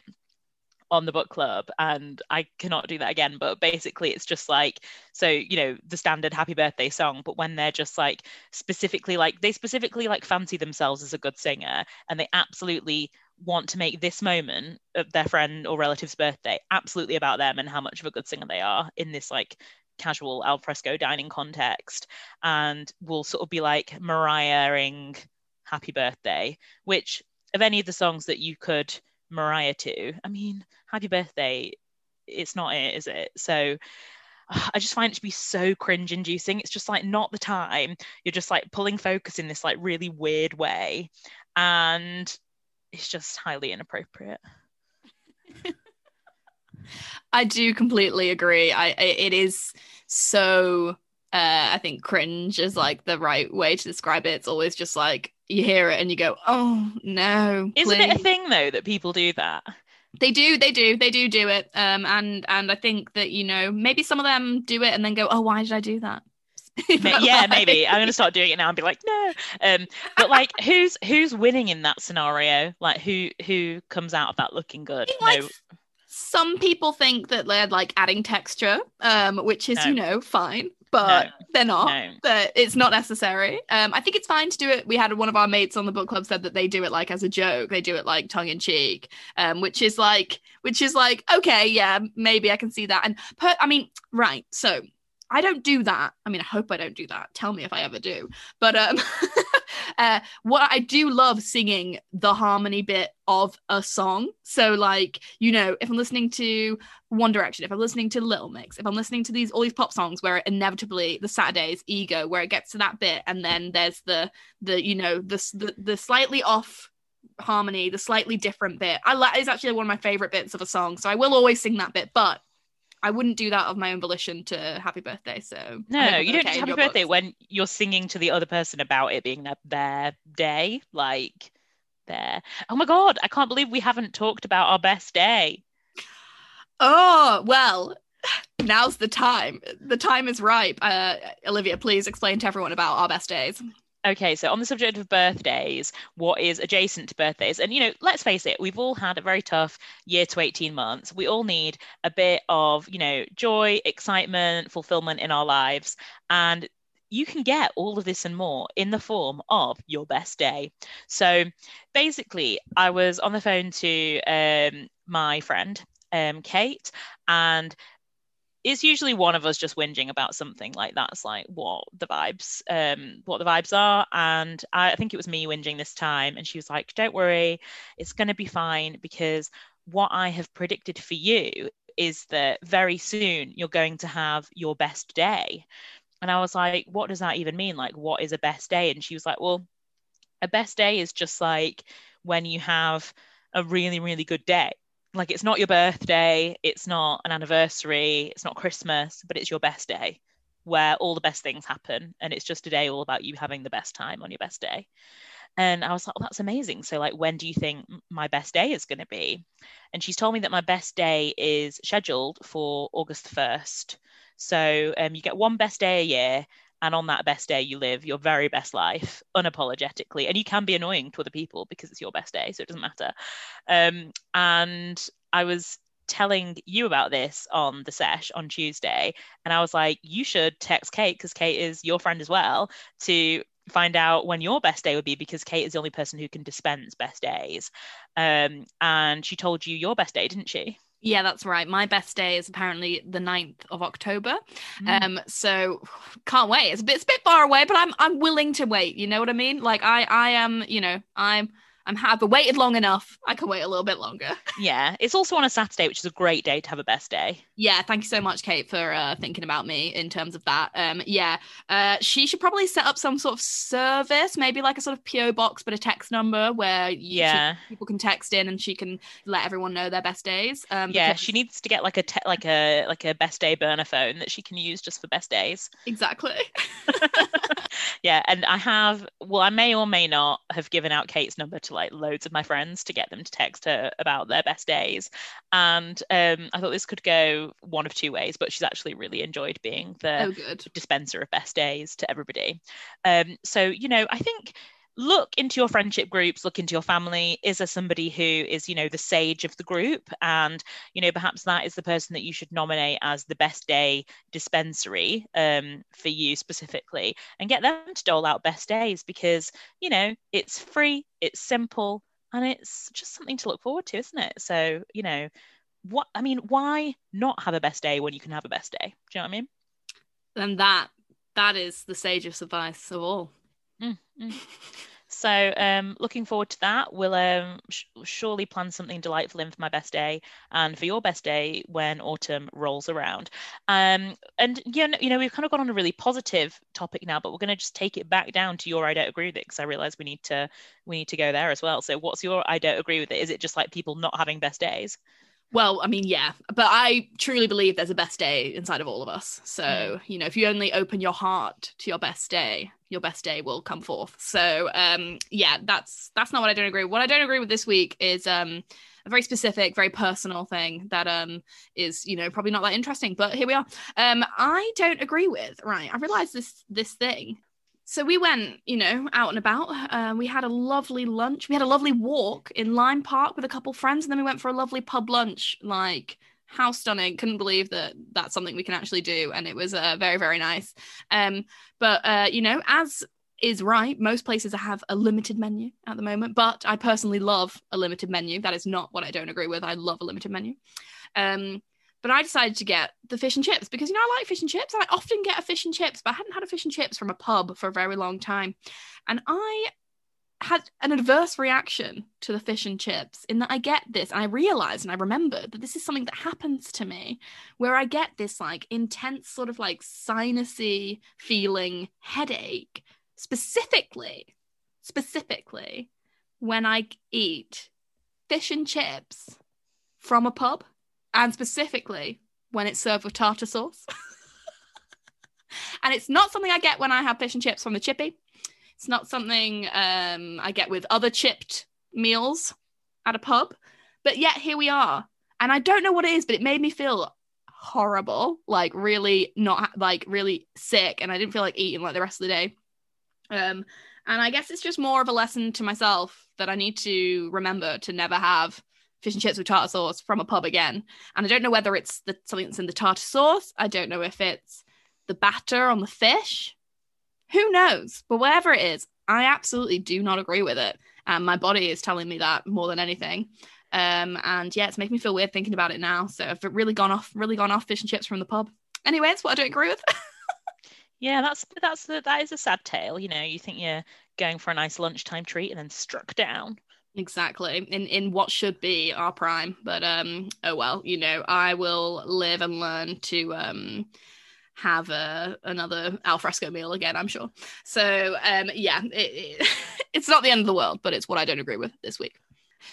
on the book club and I cannot do that again. But basically it's just like so, you know, the standard happy birthday song, but when they're just like specifically like they specifically like fancy themselves as a good singer and they absolutely want to make this moment of their friend or relative's birthday absolutely about them and how much of a good singer they are in this like casual alfresco dining context and will sort of be like Mariahing happy birthday which of any of the songs that you could Mariah to I mean happy birthday it's not it is it so I just find it to be so cringe inducing. It's just like not the time. You're just like pulling focus in this like really weird way. And it's just highly inappropriate. [laughs] I do completely agree. I it is so uh, I think cringe is like the right way to describe it. It's always just like you hear it and you go, "Oh no!" Isn't it a thing though that people do that? They do, they do, they do do it. Um, and and I think that you know maybe some of them do it and then go, "Oh, why did I do that?" [laughs] yeah, maybe I'm gonna start doing it now and be like, no. Um, but like, who's who's winning in that scenario? Like, who who comes out of that looking good? Like, no some people think that they're like adding texture, um, which is, no. you know, fine, but no. they're not. No. But it's not necessary. Um, I think it's fine to do it. We had one of our mates on the book club said that they do it like as a joke. They do it like tongue in cheek, um, which is like, which is like, okay, yeah, maybe I can see that. And per- I mean, right. So I don't do that. I mean, I hope I don't do that. Tell me if I ever do. But um [laughs] uh what I do love singing the harmony bit of a song. So like, you know, if I'm listening to One Direction, if I'm listening to Little Mix, if I'm listening to these all these pop songs where inevitably the Saturdays ego where it gets to that bit and then there's the the you know the the, the slightly off harmony, the slightly different bit. I like is actually one of my favorite bits of a song, so I will always sing that bit. But I wouldn't do that of my own volition to Happy Birthday. So no, you don't okay Happy Birthday books. when you're singing to the other person about it being their, their day, like there. Oh my god, I can't believe we haven't talked about our best day. Oh well, now's the time. The time is ripe. Uh, Olivia, please explain to everyone about our best days. Okay, so on the subject of birthdays, what is adjacent to birthdays? And, you know, let's face it, we've all had a very tough year to 18 months. We all need a bit of, you know, joy, excitement, fulfillment in our lives. And you can get all of this and more in the form of your best day. So basically, I was on the phone to um, my friend, um, Kate, and it's usually one of us just whinging about something like that's like what the vibes um what the vibes are. And I, I think it was me whinging this time and she was like don't worry it's going to be fine because what i have predicted for you is that very soon you're going to have your best day. And i was like what does that even mean? Like what is a best day? And she was like well a best day is just like when you have a really really good day like it's not your birthday, it's not an anniversary, it's not Christmas, but it's your best day where all the best things happen. And it's just a day all about you having the best time on your best day. And I was like, well, that's amazing. So, like, when do you think my best day is going to be? And she's told me that my best day is scheduled for August 1st. So, um, you get one best day a year, and on that best day you live your very best life unapologetically. And you can be annoying to other people because it's your best day so it doesn't matter. Um, and i was telling you about this on the sesh on tuesday and i was like you should text kate because kate is your friend as well to find out when your best day would be because kate is the only person who can dispense best days. Um, and she told you your best day didn't she yeah, that's right. My best day is apparently the 9th of October. Mm. Um, so can't wait. It's a bit it's a bit far away, but I'm I'm willing to wait. You know what I mean? Like I I am, you know, I'm I'm have waited long enough. I can wait a little bit longer. [laughs] yeah, it's also on a Saturday, which is a great day to have a best day. Yeah, thank you so much, Kate, for uh, thinking about me in terms of that. Um, yeah, uh, she should probably set up some sort of service, maybe like a sort of PO box, but a text number where yeah she, people can text in and she can let everyone know their best days. Um, yeah, because... she needs to get like a te- like a like a best day burner phone that she can use just for best days. Exactly. [laughs] [laughs] yeah, and I have well, I may or may not have given out Kate's number to like loads of my friends to get them to text her about their best days. And um, I thought this could go one of two ways, but she's actually really enjoyed being the oh, dispenser of best days to everybody. Um, so, you know, I think look into your friendship groups look into your family is there somebody who is you know the sage of the group? And you know perhaps that is the person that you should nominate as the best day dispensary um, for you specifically and get them to dole out best days because you know it's free it's simple and it's just something to look forward to isn't it? So you know what i mean why not have a best day when you can have a best day? Do you know what i mean? And that that is the sagest advice of all Mm, mm. So, um, looking forward to that. We'll um, sh- surely plan something delightful in for my best day and for your best day when autumn rolls around. Um, and know, you know, we've kind of gone on a really positive topic now, but we're going to just take it back down to your I don't agree with it because I realize we need to we need to go there as well. So, what's your I don't agree with it? Is it just like people not having best days? Well, I mean, yeah, but I truly believe there's a best day inside of all of us. So, mm. you know, if you only open your heart to your best day, your best day will come forth. So, um, yeah, that's that's not what I don't agree. With. What I don't agree with this week is um a very specific, very personal thing that um is, you know, probably not that interesting, but here we are. Um, I don't agree with. Right, I realized this this thing so we went, you know, out and about. Uh, we had a lovely lunch. We had a lovely walk in Lyme Park with a couple friends, and then we went for a lovely pub lunch. Like, how stunning! Couldn't believe that that's something we can actually do, and it was uh, very, very nice. Um, but uh, you know, as is right, most places have a limited menu at the moment. But I personally love a limited menu. That is not what I don't agree with. I love a limited menu. Um, but I decided to get the fish and chips because you know I like fish and chips. and I often get a fish and chips, but I hadn't had a fish and chips from a pub for a very long time. And I had an adverse reaction to the fish and chips in that I get this and I realized and I remembered that this is something that happens to me where I get this like intense sort of like sinusy feeling headache specifically specifically when I eat fish and chips from a pub, and specifically when it's served with tartar sauce. [laughs] and it's not something I get when I have fish and chips from the chippy. It's not something um, I get with other chipped meals at a pub. But yet here we are. And I don't know what it is, but it made me feel horrible, like really not like really sick. And I didn't feel like eating like the rest of the day. Um, and I guess it's just more of a lesson to myself that I need to remember to never have fish and chips with tartar sauce from a pub again. And I don't know whether it's the, something that's in the tartar sauce. I don't know if it's the batter on the fish. Who knows? But whatever it is, I absolutely do not agree with it. And my body is telling me that more than anything. Um, and yeah, it's making me feel weird thinking about it now. So I've really gone off, really gone off fish and chips from the pub. Anyway, it's what I don't agree with. [laughs] yeah, that's that's that is a sad tale. You know, you think you're going for a nice lunchtime treat and then struck down. Exactly. In in what should be our prime. But um oh well, you know, I will live and learn to um have a, another alfresco meal again, I'm sure. So um yeah, it, it, [laughs] it's not the end of the world, but it's what I don't agree with this week.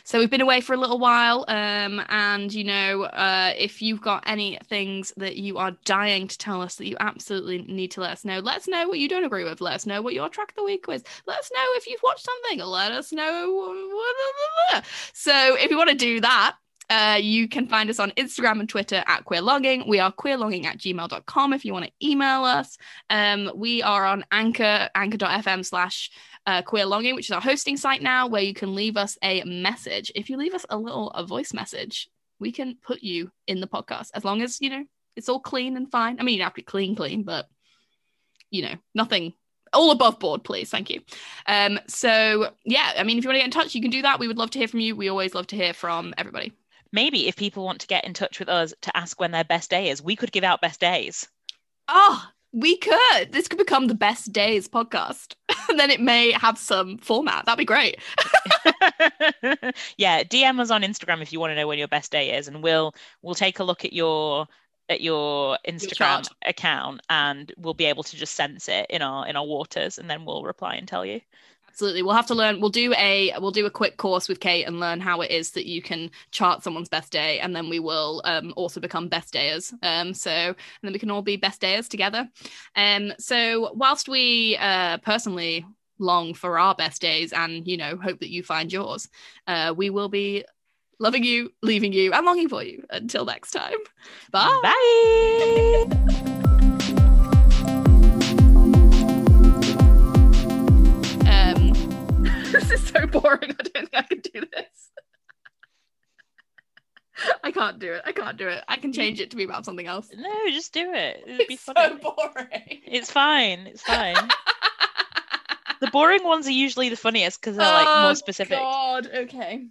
So we've been away for a little while, um, and you know, uh, if you've got any things that you are dying to tell us that you absolutely need to let us know, let us know what you don't agree with. Let us know what your track of the week was. Let us know if you've watched something. Let us know. [laughs] So if you want to do that, uh, you can find us on Instagram and Twitter at queerlonging. We are queerlonging at gmail.com if you want to email us. Um, we are on Anchor, anchor.fm slash uh, Queer Longing, which is our hosting site now, where you can leave us a message. If you leave us a little a voice message, we can put you in the podcast as long as you know it's all clean and fine. I mean, you have to be clean, clean, but you know, nothing all above board, please. Thank you. Um, so yeah, I mean, if you want to get in touch, you can do that. We would love to hear from you. We always love to hear from everybody. Maybe if people want to get in touch with us to ask when their best day is, we could give out best days. Oh, we could. This could become the best days podcast. [laughs] and then it may have some format. That'd be great. [laughs] yeah, DM us on Instagram if you want to know when your best day is, and we'll we'll take a look at your at your Instagram your account and we'll be able to just sense it in our in our waters and then we'll reply and tell you absolutely. We'll have to learn we'll do a we'll do a quick course with kate and learn how it is that you can chart someone's best day and then we will um, also become best dayers. Um, so and then we can all be best dayers together. Um, so whilst we uh, personally long for our best days and you know hope that you find yours uh, we will be loving you leaving you and longing for you. Until next time. Bye. Bye [laughs] boring. [laughs] I don't think I can do this. [laughs] I can't do it. I can't do it. I can change it to be about something else. No, just do it. It'd it's be funny. so boring. It's fine. It's fine. the boring ones are usually the funniest because they're like oh, more specific. God. Okay.